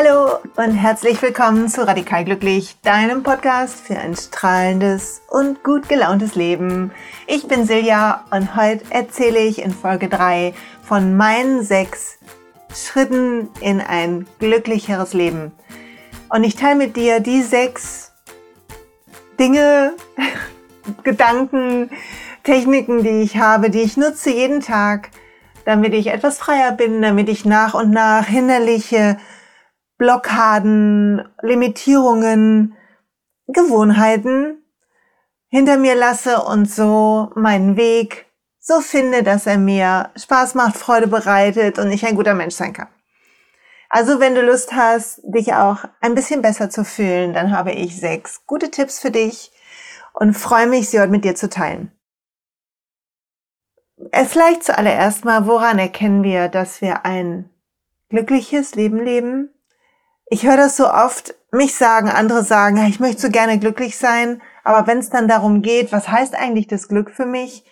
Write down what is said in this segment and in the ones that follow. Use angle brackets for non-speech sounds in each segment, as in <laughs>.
Hallo und herzlich willkommen zu Radikal Glücklich, deinem Podcast für ein strahlendes und gut gelauntes Leben. Ich bin Silja und heute erzähle ich in Folge 3 von meinen sechs Schritten in ein glücklicheres Leben. Und ich teile mit dir die sechs Dinge, <laughs> Gedanken, Techniken, die ich habe, die ich nutze jeden Tag, damit ich etwas freier bin, damit ich nach und nach hinderliche Blockaden, Limitierungen, Gewohnheiten hinter mir lasse und so meinen Weg so finde, dass er mir Spaß macht, Freude bereitet und ich ein guter Mensch sein kann. Also wenn du Lust hast, dich auch ein bisschen besser zu fühlen, dann habe ich sechs gute Tipps für dich und freue mich, sie heute mit dir zu teilen. Es vielleicht zuallererst mal, woran erkennen wir, dass wir ein glückliches Leben leben? Ich höre das so oft, mich sagen, andere sagen, ich möchte so gerne glücklich sein, aber wenn es dann darum geht, was heißt eigentlich das Glück für mich,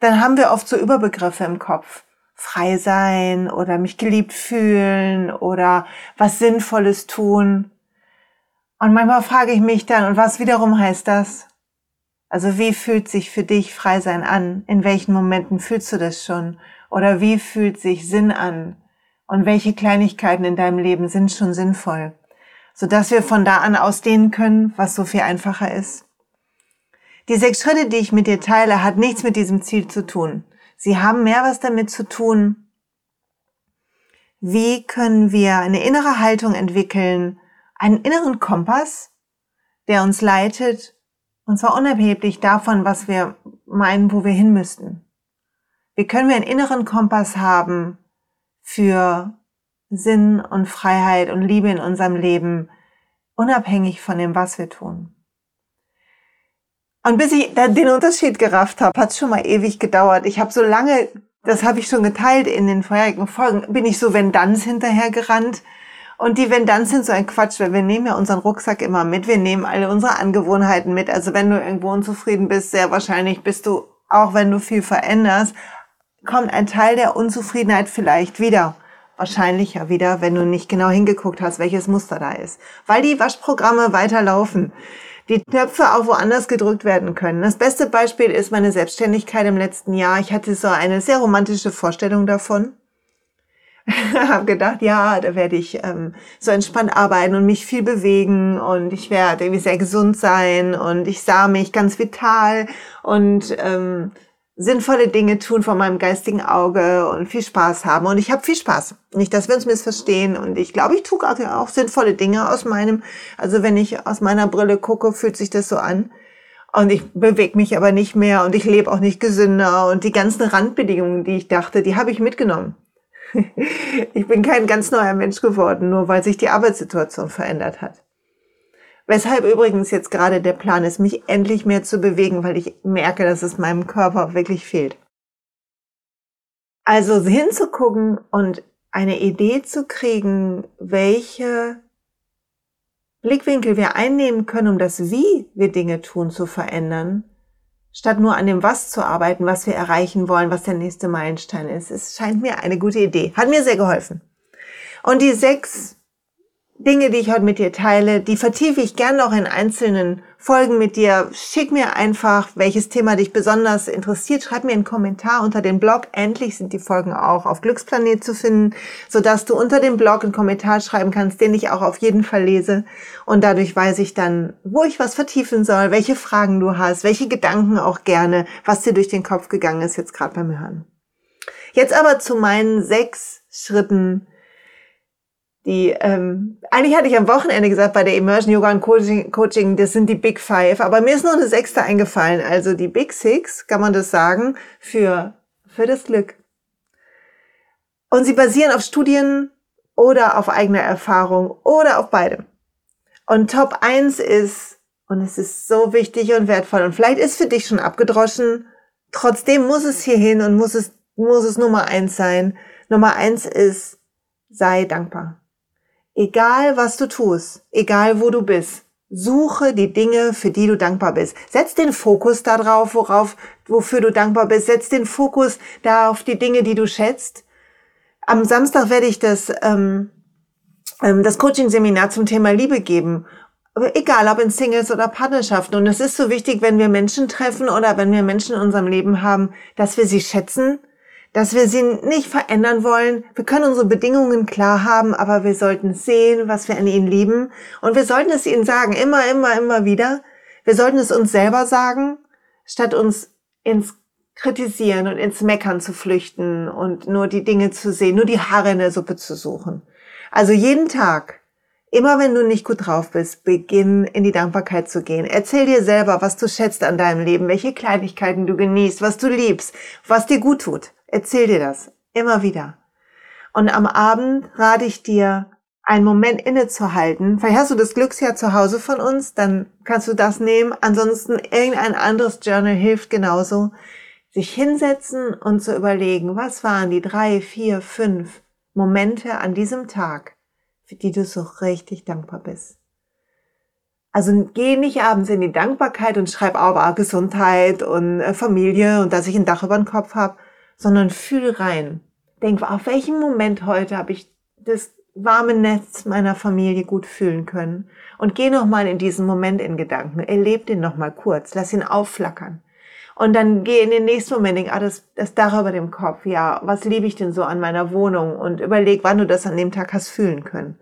dann haben wir oft so Überbegriffe im Kopf. Frei sein oder mich geliebt fühlen oder was Sinnvolles tun. Und manchmal frage ich mich dann, und was wiederum heißt das? Also wie fühlt sich für dich frei sein an? In welchen Momenten fühlst du das schon? Oder wie fühlt sich Sinn an? Und welche Kleinigkeiten in deinem Leben sind schon sinnvoll, sodass wir von da an ausdehnen können, was so viel einfacher ist. Die sechs Schritte, die ich mit dir teile, hat nichts mit diesem Ziel zu tun. Sie haben mehr was damit zu tun, wie können wir eine innere Haltung entwickeln, einen inneren Kompass, der uns leitet, und zwar unabhängig davon, was wir meinen, wo wir hin müssten. Wie können wir einen inneren Kompass haben, für Sinn und Freiheit und Liebe in unserem Leben, unabhängig von dem, was wir tun. Und bis ich den Unterschied gerafft habe, hat es schon mal ewig gedauert. Ich habe so lange, das habe ich schon geteilt in den vorherigen Folgen, bin ich so Vendanz hinterher gerannt. Und die Vendanz sind so ein Quatsch, weil wir nehmen ja unseren Rucksack immer mit. Wir nehmen alle unsere Angewohnheiten mit. Also wenn du irgendwo unzufrieden bist, sehr wahrscheinlich bist du, auch wenn du viel veränderst, kommt ein Teil der Unzufriedenheit vielleicht wieder. Wahrscheinlich ja wieder, wenn du nicht genau hingeguckt hast, welches Muster da ist. Weil die Waschprogramme weiterlaufen. Die Knöpfe auch woanders gedrückt werden können. Das beste Beispiel ist meine Selbstständigkeit im letzten Jahr. Ich hatte so eine sehr romantische Vorstellung davon. <laughs> habe gedacht, ja, da werde ich ähm, so entspannt arbeiten und mich viel bewegen und ich werde irgendwie sehr gesund sein und ich sah mich ganz vital und ähm, sinnvolle Dinge tun vor meinem geistigen Auge und viel Spaß haben. Und ich habe viel Spaß. Nicht, dass wir uns missverstehen. Und ich glaube, ich tue auch sinnvolle Dinge aus meinem, also wenn ich aus meiner Brille gucke, fühlt sich das so an. Und ich bewege mich aber nicht mehr und ich lebe auch nicht gesünder. Und die ganzen Randbedingungen, die ich dachte, die habe ich mitgenommen. <laughs> ich bin kein ganz neuer Mensch geworden, nur weil sich die Arbeitssituation verändert hat. Weshalb übrigens jetzt gerade der Plan ist, mich endlich mehr zu bewegen, weil ich merke, dass es meinem Körper wirklich fehlt. Also hinzugucken und eine Idee zu kriegen, welche Blickwinkel wir einnehmen können, um das Wie wir Dinge tun zu verändern, statt nur an dem Was zu arbeiten, was wir erreichen wollen, was der nächste Meilenstein ist. Es scheint mir eine gute Idee. Hat mir sehr geholfen. Und die sechs Dinge, die ich heute mit dir teile, die vertiefe ich gerne noch in einzelnen Folgen mit dir. Schick mir einfach, welches Thema dich besonders interessiert. Schreib mir einen Kommentar unter den Blog. Endlich sind die Folgen auch auf Glücksplanet zu finden, sodass du unter dem Blog einen Kommentar schreiben kannst, den ich auch auf jeden Fall lese. Und dadurch weiß ich dann, wo ich was vertiefen soll, welche Fragen du hast, welche Gedanken auch gerne, was dir durch den Kopf gegangen ist jetzt gerade beim Hören. Jetzt aber zu meinen sechs Schritten, die, ähm, eigentlich hatte ich am Wochenende gesagt, bei der Immersion Yoga und Coaching, Coaching, das sind die Big Five, aber mir ist noch eine sechste eingefallen, also die Big Six, kann man das sagen, für, für das Glück. Und sie basieren auf Studien oder auf eigener Erfahrung oder auf beidem. Und Top 1 ist, und es ist so wichtig und wertvoll, und vielleicht ist für dich schon abgedroschen, trotzdem muss es hier hin und muss es, muss es Nummer eins sein. Nummer eins ist, sei dankbar. Egal was du tust, egal wo du bist, suche die Dinge, für die du dankbar bist. Setz den Fokus darauf, worauf, wofür du dankbar bist. Setz den Fokus da auf die Dinge, die du schätzt. Am Samstag werde ich das ähm, ähm, das Coaching-Seminar zum Thema Liebe geben. Egal, ob in Singles oder Partnerschaften. Und es ist so wichtig, wenn wir Menschen treffen oder wenn wir Menschen in unserem Leben haben, dass wir sie schätzen, dass wir sie nicht verändern wollen. Wir können unsere Bedingungen klar haben, aber wir sollten sehen, was wir an ihnen lieben. Und wir sollten es ihnen sagen, immer, immer, immer wieder. Wir sollten es uns selber sagen, statt uns ins Kritisieren und ins Meckern zu flüchten und nur die Dinge zu sehen, nur die Haare in der Suppe zu suchen. Also jeden Tag, immer wenn du nicht gut drauf bist, beginn in die Dankbarkeit zu gehen. Erzähl dir selber, was du schätzt an deinem Leben, welche Kleinigkeiten du genießt, was du liebst, was dir gut tut. Erzähl dir das immer wieder. Und am Abend rate ich dir, einen Moment innezuhalten. Vielleicht hast du das Glücksjahr zu Hause von uns, dann kannst du das nehmen. Ansonsten irgendein anderes Journal hilft genauso. Sich hinsetzen und zu überlegen, was waren die drei, vier, fünf Momente an diesem Tag, für die du so richtig dankbar bist. Also geh nicht abends in die Dankbarkeit und schreib auf ah, Gesundheit und äh, Familie und dass ich ein Dach über den Kopf habe, sondern fühl rein. Denk, auf welchen Moment heute habe ich das warme Netz meiner Familie gut fühlen können. Und geh nochmal in diesen Moment in Gedanken. Erleb den nochmal kurz. Lass ihn aufflackern. Und dann geh in den nächsten Moment, denk, ah, das, das Dach über dem Kopf. Ja, was liebe ich denn so an meiner Wohnung? Und überleg, wann du das an dem Tag hast fühlen können.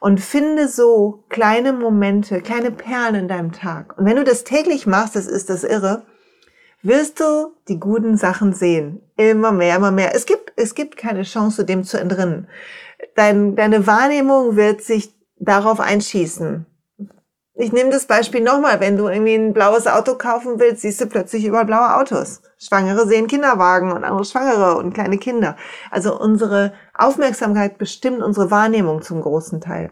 Und finde so kleine Momente, kleine Perlen in deinem Tag. Und wenn du das täglich machst, das ist das Irre, wirst du die guten Sachen sehen. Immer mehr, immer mehr. Es gibt, es gibt keine Chance, dem zu entrinnen. Dein, deine Wahrnehmung wird sich darauf einschießen. Ich nehme das Beispiel nochmal. Wenn du irgendwie ein blaues Auto kaufen willst, siehst du plötzlich überall blaue Autos. Schwangere sehen Kinderwagen und andere Schwangere und kleine Kinder. Also unsere Aufmerksamkeit bestimmt unsere Wahrnehmung zum großen Teil.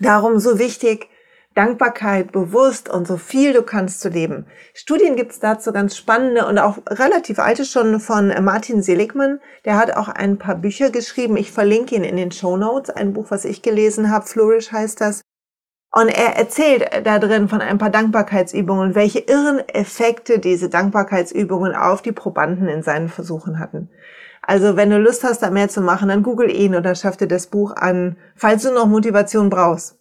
Darum so wichtig, Dankbarkeit bewusst und so viel du kannst zu leben. Studien gibt's dazu ganz spannende und auch relativ alte schon von Martin Seligman. Der hat auch ein paar Bücher geschrieben. Ich verlinke ihn in den Show Notes. Ein Buch, was ich gelesen habe. Flourish heißt das. Und er erzählt da drin von ein paar Dankbarkeitsübungen welche irren Effekte diese Dankbarkeitsübungen auf die Probanden in seinen Versuchen hatten. Also wenn du Lust hast, da mehr zu machen, dann google ihn oder schaff dir das Buch an, falls du noch Motivation brauchst.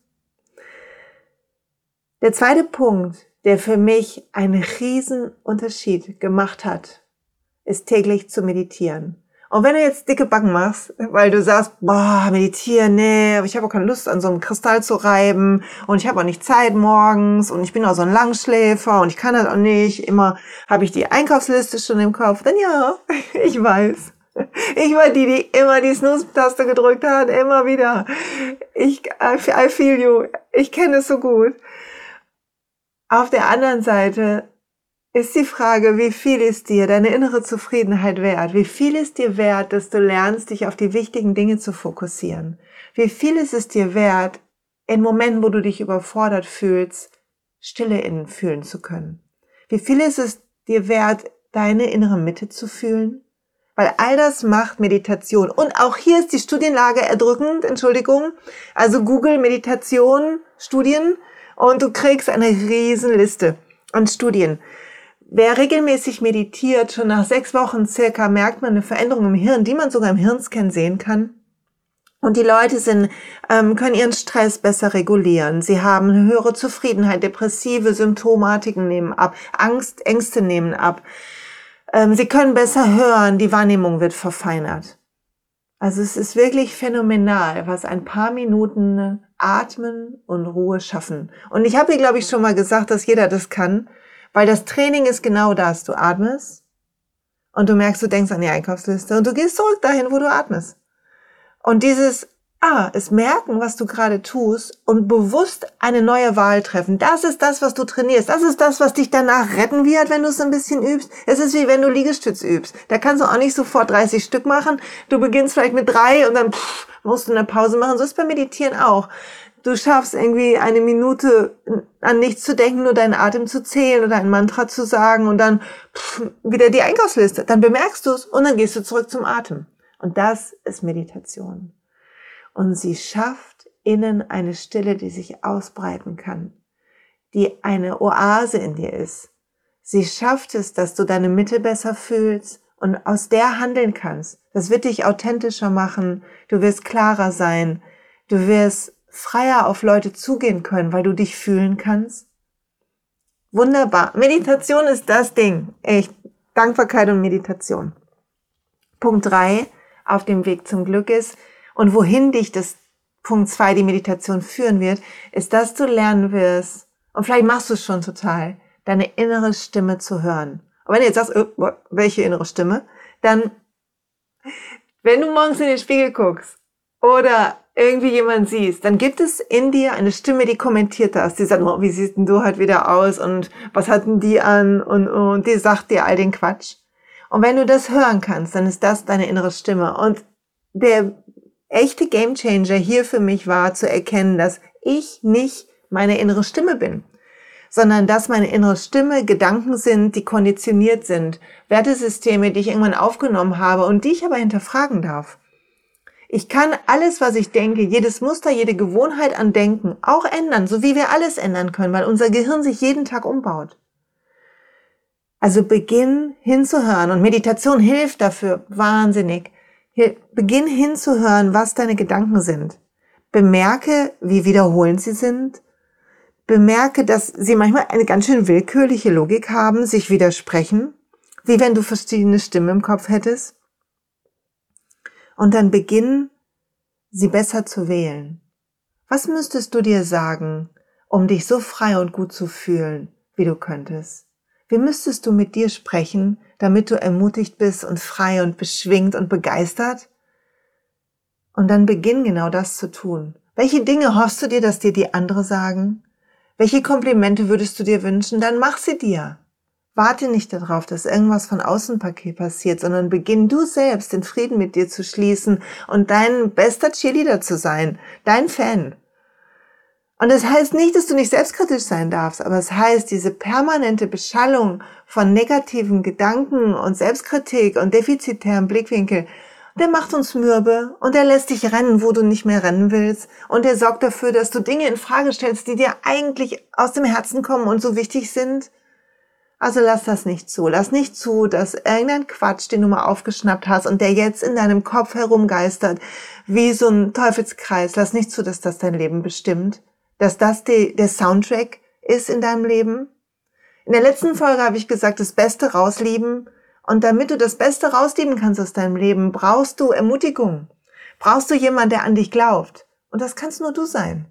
Der zweite Punkt, der für mich einen riesen Unterschied gemacht hat, ist täglich zu meditieren. Und wenn du jetzt dicke Backen machst, weil du sagst, boah, meditieren, nee, aber ich habe auch keine Lust, an so einem Kristall zu reiben und ich habe auch nicht Zeit morgens und ich bin auch so ein Langschläfer und ich kann das auch nicht. Immer habe ich die Einkaufsliste schon im Kopf. Dann ja, <laughs> ich weiß. Ich war die, die immer die Snooze-Taste gedrückt hat, immer wieder. Ich, I feel you. Ich kenne es so gut. Auf der anderen Seite ist die Frage, wie viel ist dir deine innere Zufriedenheit wert? Wie viel ist dir wert, dass du lernst, dich auf die wichtigen Dinge zu fokussieren? Wie viel ist es dir wert, in Momenten, wo du dich überfordert fühlst, Stille innen fühlen zu können? Wie viel ist es dir wert, deine innere Mitte zu fühlen? Weil all das macht Meditation. Und auch hier ist die Studienlage erdrückend, Entschuldigung. Also Google Meditation, Studien und du kriegst eine riesen Liste an Studien. Wer regelmäßig meditiert, schon nach sechs Wochen circa merkt man eine Veränderung im Hirn, die man sogar im Hirnscan sehen kann. Und die Leute sind, ähm, können ihren Stress besser regulieren. Sie haben höhere Zufriedenheit, depressive Symptomatiken nehmen ab, Angst, Ängste nehmen ab. Ähm, sie können besser hören, die Wahrnehmung wird verfeinert. Also es ist wirklich phänomenal, was ein paar Minuten Atmen und Ruhe schaffen. Und ich habe hier, glaube ich, schon mal gesagt, dass jeder das kann, weil das Training ist genau das. Du atmest und du merkst, du denkst an die Einkaufsliste und du gehst zurück dahin, wo du atmest. Und dieses Ah, es merken, was du gerade tust und bewusst eine neue Wahl treffen. Das ist das, was du trainierst. Das ist das, was dich danach retten wird, wenn du es ein bisschen übst. Es ist wie wenn du Liegestütz übst. Da kannst du auch nicht sofort 30 Stück machen. Du beginnst vielleicht mit drei und dann pff, musst du eine Pause machen. So ist beim Meditieren auch. Du schaffst irgendwie eine Minute an nichts zu denken, nur deinen Atem zu zählen oder ein Mantra zu sagen und dann pff, wieder die Einkaufsliste. Dann bemerkst du es und dann gehst du zurück zum Atem. Und das ist Meditation und sie schafft innen eine Stille, die sich ausbreiten kann, die eine Oase in dir ist. Sie schafft es, dass du deine Mitte besser fühlst und aus der handeln kannst. Das wird dich authentischer machen, du wirst klarer sein, Du wirst freier auf Leute zugehen können, weil du dich fühlen kannst. Wunderbar. Meditation ist das Ding. Echt. Dankbarkeit und Meditation. Punkt drei auf dem Weg zum Glück ist und wohin dich das Punkt zwei die Meditation führen wird, ist, dass du lernen wirst, und vielleicht machst du es schon total, deine innere Stimme zu hören. Und wenn du jetzt sagst, oh, welche innere Stimme, dann, wenn du morgens in den Spiegel guckst oder irgendwie jemand siehst, dann gibt es in dir eine Stimme, die kommentiert das. Die sagt, oh, wie siehst denn du halt wieder aus und was hatten die an und, und die sagt dir all den Quatsch. Und wenn du das hören kannst, dann ist das deine innere Stimme. Und der echte Gamechanger hier für mich war zu erkennen, dass ich nicht meine innere Stimme bin, sondern dass meine innere Stimme Gedanken sind, die konditioniert sind, Wertesysteme, die ich irgendwann aufgenommen habe und die ich aber hinterfragen darf. Ich kann alles, was ich denke, jedes Muster, jede Gewohnheit an Denken auch ändern, so wie wir alles ändern können, weil unser Gehirn sich jeden Tag umbaut. Also beginn hinzuhören und Meditation hilft dafür wahnsinnig. Hier, beginn hinzuhören, was deine Gedanken sind. Bemerke, wie wiederholend sie sind. Bemerke, dass sie manchmal eine ganz schön willkürliche Logik haben, sich widersprechen, wie wenn du verschiedene Stimmen im Kopf hättest. Und dann beginn, sie besser zu wählen. Was müsstest du dir sagen, um dich so frei und gut zu fühlen, wie du könntest? Wie müsstest du mit dir sprechen, damit du ermutigt bist und frei und beschwingt und begeistert? Und dann beginn genau das zu tun. Welche Dinge hoffst du dir, dass dir die andere sagen? Welche Komplimente würdest du dir wünschen? Dann mach sie dir. Warte nicht darauf, dass irgendwas von außen passiert, sondern beginn du selbst den Frieden mit dir zu schließen und dein bester Cheerleader zu sein, dein Fan. Und das heißt nicht, dass du nicht selbstkritisch sein darfst, aber es heißt, diese permanente Beschallung von negativen Gedanken und Selbstkritik und defizitären Blickwinkel, der macht uns mürbe und der lässt dich rennen, wo du nicht mehr rennen willst und der sorgt dafür, dass du Dinge in Frage stellst, die dir eigentlich aus dem Herzen kommen und so wichtig sind. Also lass das nicht zu. Lass nicht zu, dass irgendein Quatsch, den du mal aufgeschnappt hast und der jetzt in deinem Kopf herumgeistert, wie so ein Teufelskreis, lass nicht zu, dass das dein Leben bestimmt dass das die, der Soundtrack ist in deinem Leben. In der letzten Folge habe ich gesagt, das Beste rauslieben. Und damit du das Beste rauslieben kannst aus deinem Leben, brauchst du Ermutigung. Brauchst du jemanden, der an dich glaubt. Und das kannst nur du sein.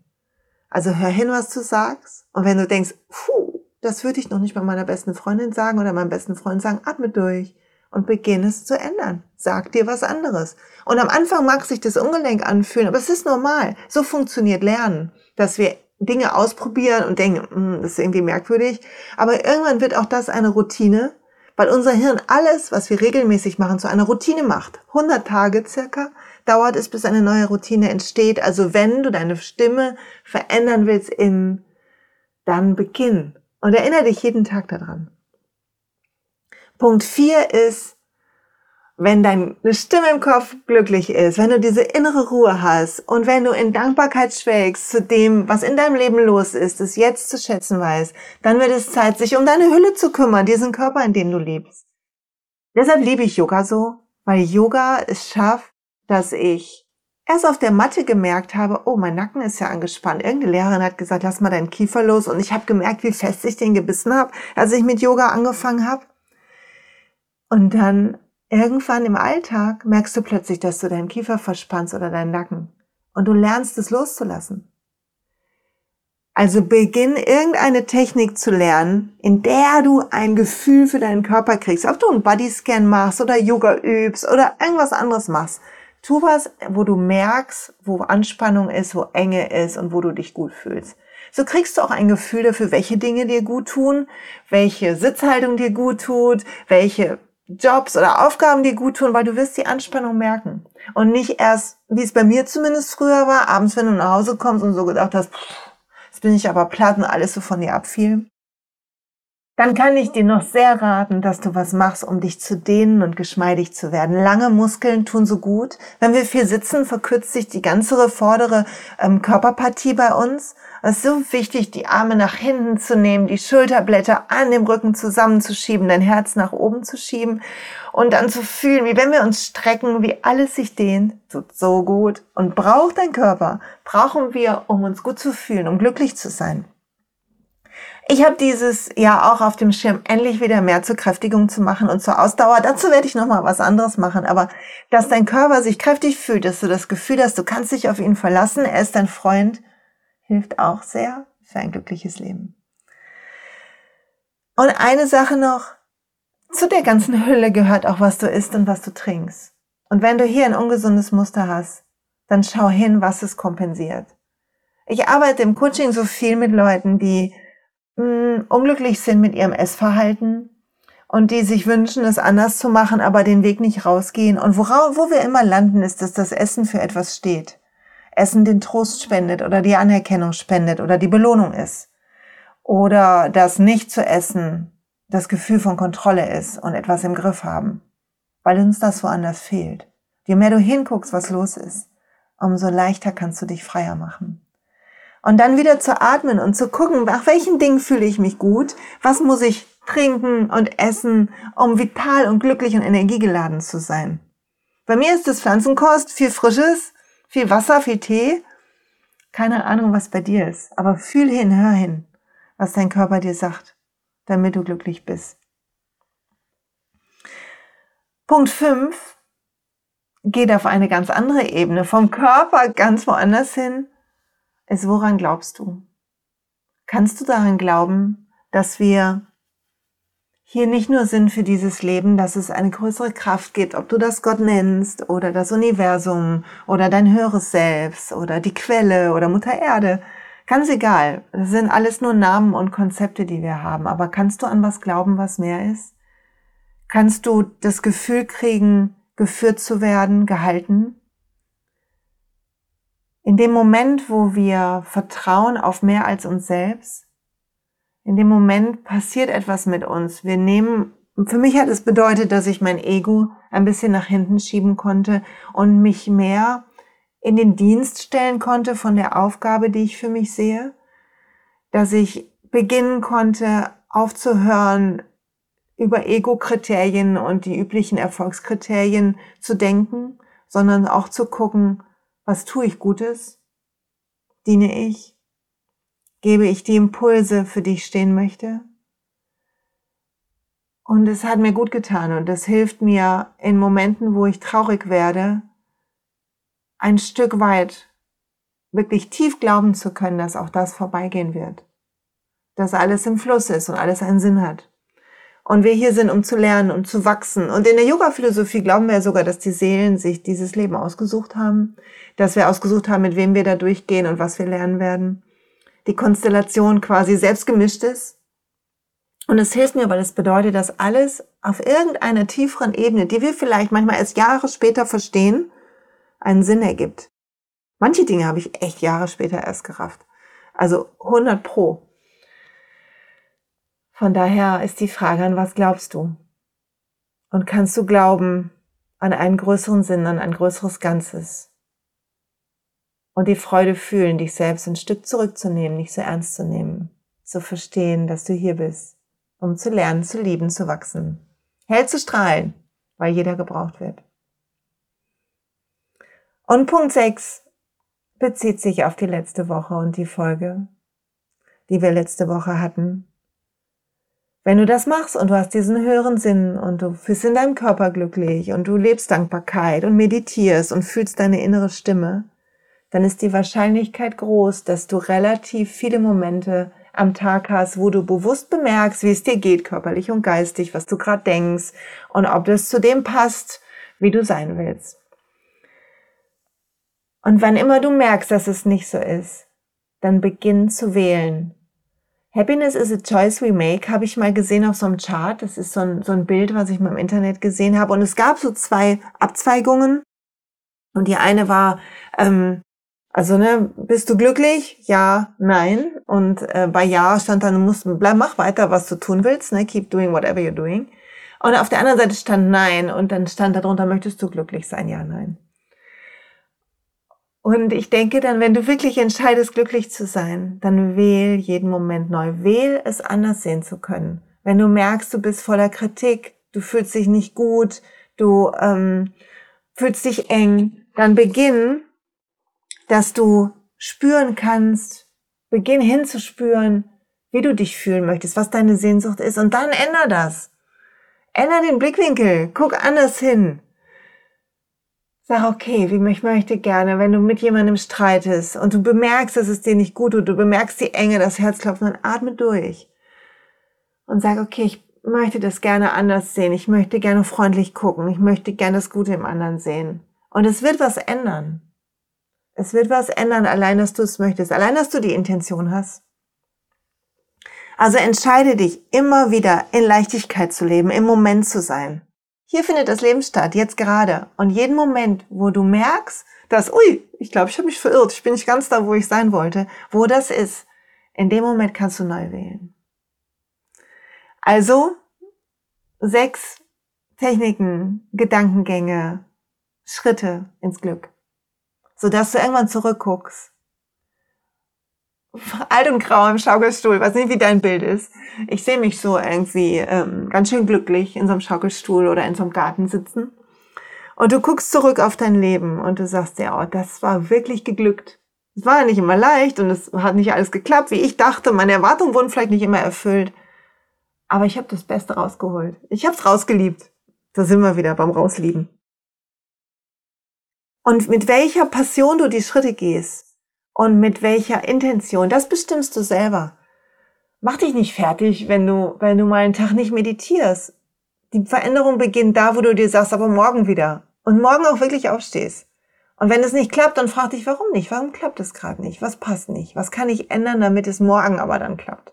Also hör hin, was du sagst. Und wenn du denkst, puh, das würde ich noch nicht bei meiner besten Freundin sagen oder meinem besten Freund sagen, atme durch und beginne es zu ändern. Sag dir was anderes. Und am Anfang mag sich das ungelenk anfühlen, aber es ist normal. So funktioniert Lernen dass wir Dinge ausprobieren und denken, hm, das ist irgendwie merkwürdig. Aber irgendwann wird auch das eine Routine, weil unser Hirn alles, was wir regelmäßig machen, zu einer Routine macht. 100 Tage circa dauert es, bis eine neue Routine entsteht. Also wenn du deine Stimme verändern willst in, dann beginn. Und erinnere dich jeden Tag daran. Punkt 4 ist, wenn deine Stimme im Kopf glücklich ist, wenn du diese innere Ruhe hast und wenn du in Dankbarkeit schwelgst zu dem, was in deinem Leben los ist, es jetzt zu schätzen weißt, dann wird es Zeit, sich um deine Hülle zu kümmern, diesen Körper, in dem du lebst. Deshalb liebe ich Yoga so, weil Yoga es schafft, dass ich erst auf der Matte gemerkt habe, oh, mein Nacken ist ja angespannt. Irgendeine Lehrerin hat gesagt, lass mal deinen Kiefer los und ich habe gemerkt, wie fest ich den gebissen habe, als ich mit Yoga angefangen habe. Und dann Irgendwann im Alltag merkst du plötzlich, dass du deinen Kiefer verspannst oder deinen Nacken und du lernst es loszulassen. Also beginn irgendeine Technik zu lernen, in der du ein Gefühl für deinen Körper kriegst. Ob du einen Bodyscan machst oder Yoga übst oder irgendwas anderes machst. Tu was, wo du merkst, wo Anspannung ist, wo Enge ist und wo du dich gut fühlst. So kriegst du auch ein Gefühl dafür, welche Dinge dir gut tun, welche Sitzhaltung dir gut tut, welche Jobs oder Aufgaben, die gut tun, weil du wirst die Anspannung merken. Und nicht erst, wie es bei mir zumindest früher war, abends, wenn du nach Hause kommst und so gedacht hast, pff, jetzt bin ich aber platt und alles so von dir abfiel. Dann kann ich dir noch sehr raten, dass du was machst, um dich zu dehnen und geschmeidig zu werden. Lange Muskeln tun so gut. Wenn wir viel sitzen, verkürzt sich die ganze vordere ähm, Körperpartie bei uns. Es ist so wichtig, die Arme nach hinten zu nehmen, die Schulterblätter an dem Rücken zusammenzuschieben, dein Herz nach oben zu schieben und dann zu fühlen, wie wenn wir uns strecken, wie alles sich dehnt. Tut so gut. Und braucht dein Körper, brauchen wir, um uns gut zu fühlen, um glücklich zu sein. Ich habe dieses Jahr auch auf dem Schirm, endlich wieder mehr zur Kräftigung zu machen und zur Ausdauer. Dazu werde ich noch mal was anderes machen. Aber dass dein Körper sich kräftig fühlt, dass du das Gefühl hast, du kannst dich auf ihn verlassen, er ist dein Freund, hilft auch sehr für ein glückliches Leben. Und eine Sache noch. Zu der ganzen Hülle gehört auch, was du isst und was du trinkst. Und wenn du hier ein ungesundes Muster hast, dann schau hin, was es kompensiert. Ich arbeite im Coaching so viel mit Leuten, die mh, unglücklich sind mit ihrem Essverhalten und die sich wünschen, es anders zu machen, aber den Weg nicht rausgehen. Und worauf, wo wir immer landen, ist, dass das Essen für etwas steht. Essen den Trost spendet oder die Anerkennung spendet oder die Belohnung ist. Oder das nicht zu essen das Gefühl von Kontrolle ist und etwas im Griff haben. Weil uns das woanders fehlt. Je mehr du hinguckst, was los ist, umso leichter kannst du dich freier machen. Und dann wieder zu atmen und zu gucken, nach welchen Dingen fühle ich mich gut, was muss ich trinken und essen, um vital und glücklich und energiegeladen zu sein. Bei mir ist es Pflanzenkost, viel Frisches, viel Wasser, viel Tee. Keine Ahnung, was bei dir ist, aber fühl hin, hör hin, was dein Körper dir sagt, damit du glücklich bist. Punkt 5 geht auf eine ganz andere Ebene, vom Körper ganz woanders hin ist, woran glaubst du? Kannst du daran glauben, dass wir hier nicht nur sind für dieses Leben, dass es eine größere Kraft gibt, ob du das Gott nennst oder das Universum oder dein höheres Selbst oder die Quelle oder Mutter Erde. Ganz egal. Das sind alles nur Namen und Konzepte, die wir haben. Aber kannst du an was glauben, was mehr ist? Kannst du das Gefühl kriegen, geführt zu werden, gehalten? In dem Moment, wo wir vertrauen auf mehr als uns selbst, in dem Moment passiert etwas mit uns. Wir nehmen, für mich hat es bedeutet, dass ich mein Ego ein bisschen nach hinten schieben konnte und mich mehr in den Dienst stellen konnte von der Aufgabe, die ich für mich sehe, dass ich beginnen konnte aufzuhören, über Ego-Kriterien und die üblichen Erfolgskriterien zu denken, sondern auch zu gucken, was tue ich Gutes? Diene ich? Gebe ich die Impulse, für die ich stehen möchte? Und es hat mir gut getan und es hilft mir in Momenten, wo ich traurig werde, ein Stück weit wirklich tief glauben zu können, dass auch das vorbeigehen wird. Dass alles im Fluss ist und alles einen Sinn hat. Und wir hier sind, um zu lernen, um zu wachsen. Und in der Yoga-Philosophie glauben wir ja sogar, dass die Seelen sich dieses Leben ausgesucht haben, dass wir ausgesucht haben, mit wem wir da durchgehen und was wir lernen werden. Die Konstellation quasi selbst gemischt ist. Und es hilft mir, weil es bedeutet, dass alles auf irgendeiner tieferen Ebene, die wir vielleicht manchmal erst Jahre später verstehen, einen Sinn ergibt. Manche Dinge habe ich echt Jahre später erst gerafft. Also 100 pro. Von daher ist die Frage, an was glaubst du? Und kannst du glauben an einen größeren Sinn, an ein größeres Ganzes? Und die Freude fühlen, dich selbst ein Stück zurückzunehmen, nicht so ernst zu nehmen, zu verstehen, dass du hier bist, um zu lernen, zu lieben, zu wachsen, hell zu strahlen, weil jeder gebraucht wird. Und Punkt 6 bezieht sich auf die letzte Woche und die Folge, die wir letzte Woche hatten. Wenn du das machst und du hast diesen höheren Sinn und du bist in deinem Körper glücklich und du lebst Dankbarkeit und meditierst und fühlst deine innere Stimme, dann ist die Wahrscheinlichkeit groß, dass du relativ viele Momente am Tag hast, wo du bewusst bemerkst, wie es dir geht, körperlich und geistig, was du gerade denkst und ob das zu dem passt, wie du sein willst. Und wann immer du merkst, dass es nicht so ist, dann beginn zu wählen, Happiness is a choice we make, habe ich mal gesehen auf so einem Chart. Das ist so ein, so ein Bild, was ich mal im Internet gesehen habe. Und es gab so zwei Abzweigungen. Und die eine war, ähm, Also, ne, bist du glücklich? Ja, nein. Und äh, bei Ja stand dann, musst, bleib, mach weiter, was du tun willst, ne? Keep doing whatever you're doing. Und auf der anderen Seite stand Nein und dann stand darunter, möchtest du glücklich sein? Ja, nein. Und ich denke dann, wenn du wirklich entscheidest, glücklich zu sein, dann wähl jeden Moment neu. Wähl es anders sehen zu können. Wenn du merkst, du bist voller Kritik, du fühlst dich nicht gut, du ähm, fühlst dich eng, dann beginn, dass du spüren kannst, beginn hinzuspüren, wie du dich fühlen möchtest, was deine Sehnsucht ist und dann änder das. Änder den Blickwinkel, guck anders hin. Sag, okay, wie ich möchte gerne, wenn du mit jemandem streitest und du bemerkst, dass es dir nicht gut tut, du bemerkst die Enge, das Herzklopfen, dann atme durch. Und sag, okay, ich möchte das gerne anders sehen. Ich möchte gerne freundlich gucken. Ich möchte gerne das Gute im anderen sehen. Und es wird was ändern. Es wird was ändern, allein dass du es möchtest, allein dass du die Intention hast. Also entscheide dich immer wieder in Leichtigkeit zu leben, im Moment zu sein. Hier findet das Leben statt, jetzt gerade. Und jeden Moment, wo du merkst, dass, ui, ich glaube, ich habe mich verirrt, ich bin nicht ganz da, wo ich sein wollte, wo das ist, in dem Moment kannst du neu wählen. Also, sechs Techniken, Gedankengänge, Schritte ins Glück, sodass du irgendwann zurückguckst alt und grau im Schaukelstuhl, weiß nicht, wie dein Bild ist. Ich sehe mich so irgendwie ähm, ganz schön glücklich in so einem Schaukelstuhl oder in so einem Garten sitzen. Und du guckst zurück auf dein Leben und du sagst dir, oh, das war wirklich geglückt. Es war nicht immer leicht und es hat nicht alles geklappt, wie ich dachte. Meine Erwartungen wurden vielleicht nicht immer erfüllt. Aber ich habe das Beste rausgeholt. Ich habe es rausgeliebt. Da sind wir wieder beim Rauslieben. Und mit welcher Passion du die Schritte gehst, und mit welcher Intention, das bestimmst du selber. Mach dich nicht fertig, wenn du, wenn du mal einen Tag nicht meditierst. Die Veränderung beginnt da, wo du dir sagst, aber morgen wieder. Und morgen auch wirklich aufstehst. Und wenn es nicht klappt, dann frag dich, warum nicht? Warum klappt es gerade nicht? Was passt nicht? Was kann ich ändern, damit es morgen aber dann klappt?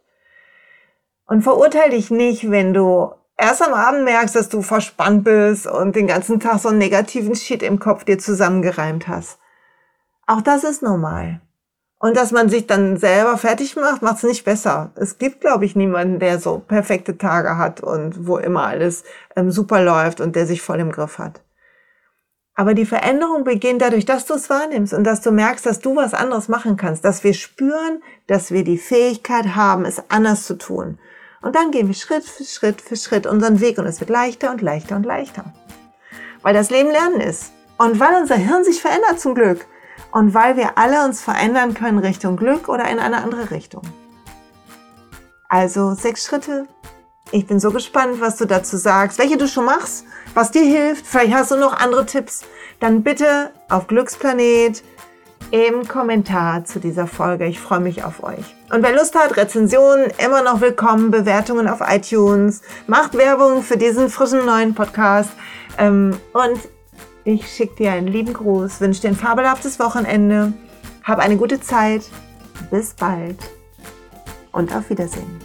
Und verurteile dich nicht, wenn du erst am Abend merkst, dass du verspannt bist und den ganzen Tag so einen negativen Shit im Kopf dir zusammengereimt hast. Auch das ist normal. Und dass man sich dann selber fertig macht, macht es nicht besser. Es gibt, glaube ich, niemanden, der so perfekte Tage hat und wo immer alles ähm, super läuft und der sich voll im Griff hat. Aber die Veränderung beginnt dadurch, dass du es wahrnimmst und dass du merkst, dass du was anderes machen kannst, dass wir spüren, dass wir die Fähigkeit haben, es anders zu tun. Und dann gehen wir Schritt für Schritt für Schritt unseren Weg und es wird leichter und leichter und leichter. Weil das Leben Lernen ist. Und weil unser Hirn sich verändert zum Glück und weil wir alle uns verändern können Richtung Glück oder in eine andere Richtung. Also sechs Schritte. Ich bin so gespannt, was du dazu sagst, welche du schon machst, was dir hilft. Vielleicht hast du noch andere Tipps. Dann bitte auf Glücksplanet im Kommentar zu dieser Folge. Ich freue mich auf euch. Und wer Lust hat, Rezensionen immer noch willkommen, Bewertungen auf iTunes, macht Werbung für diesen frischen neuen Podcast. Ähm, und ich schicke dir einen lieben Gruß, wünsche dir ein fabelhaftes Wochenende. Hab eine gute Zeit. Bis bald und auf Wiedersehen.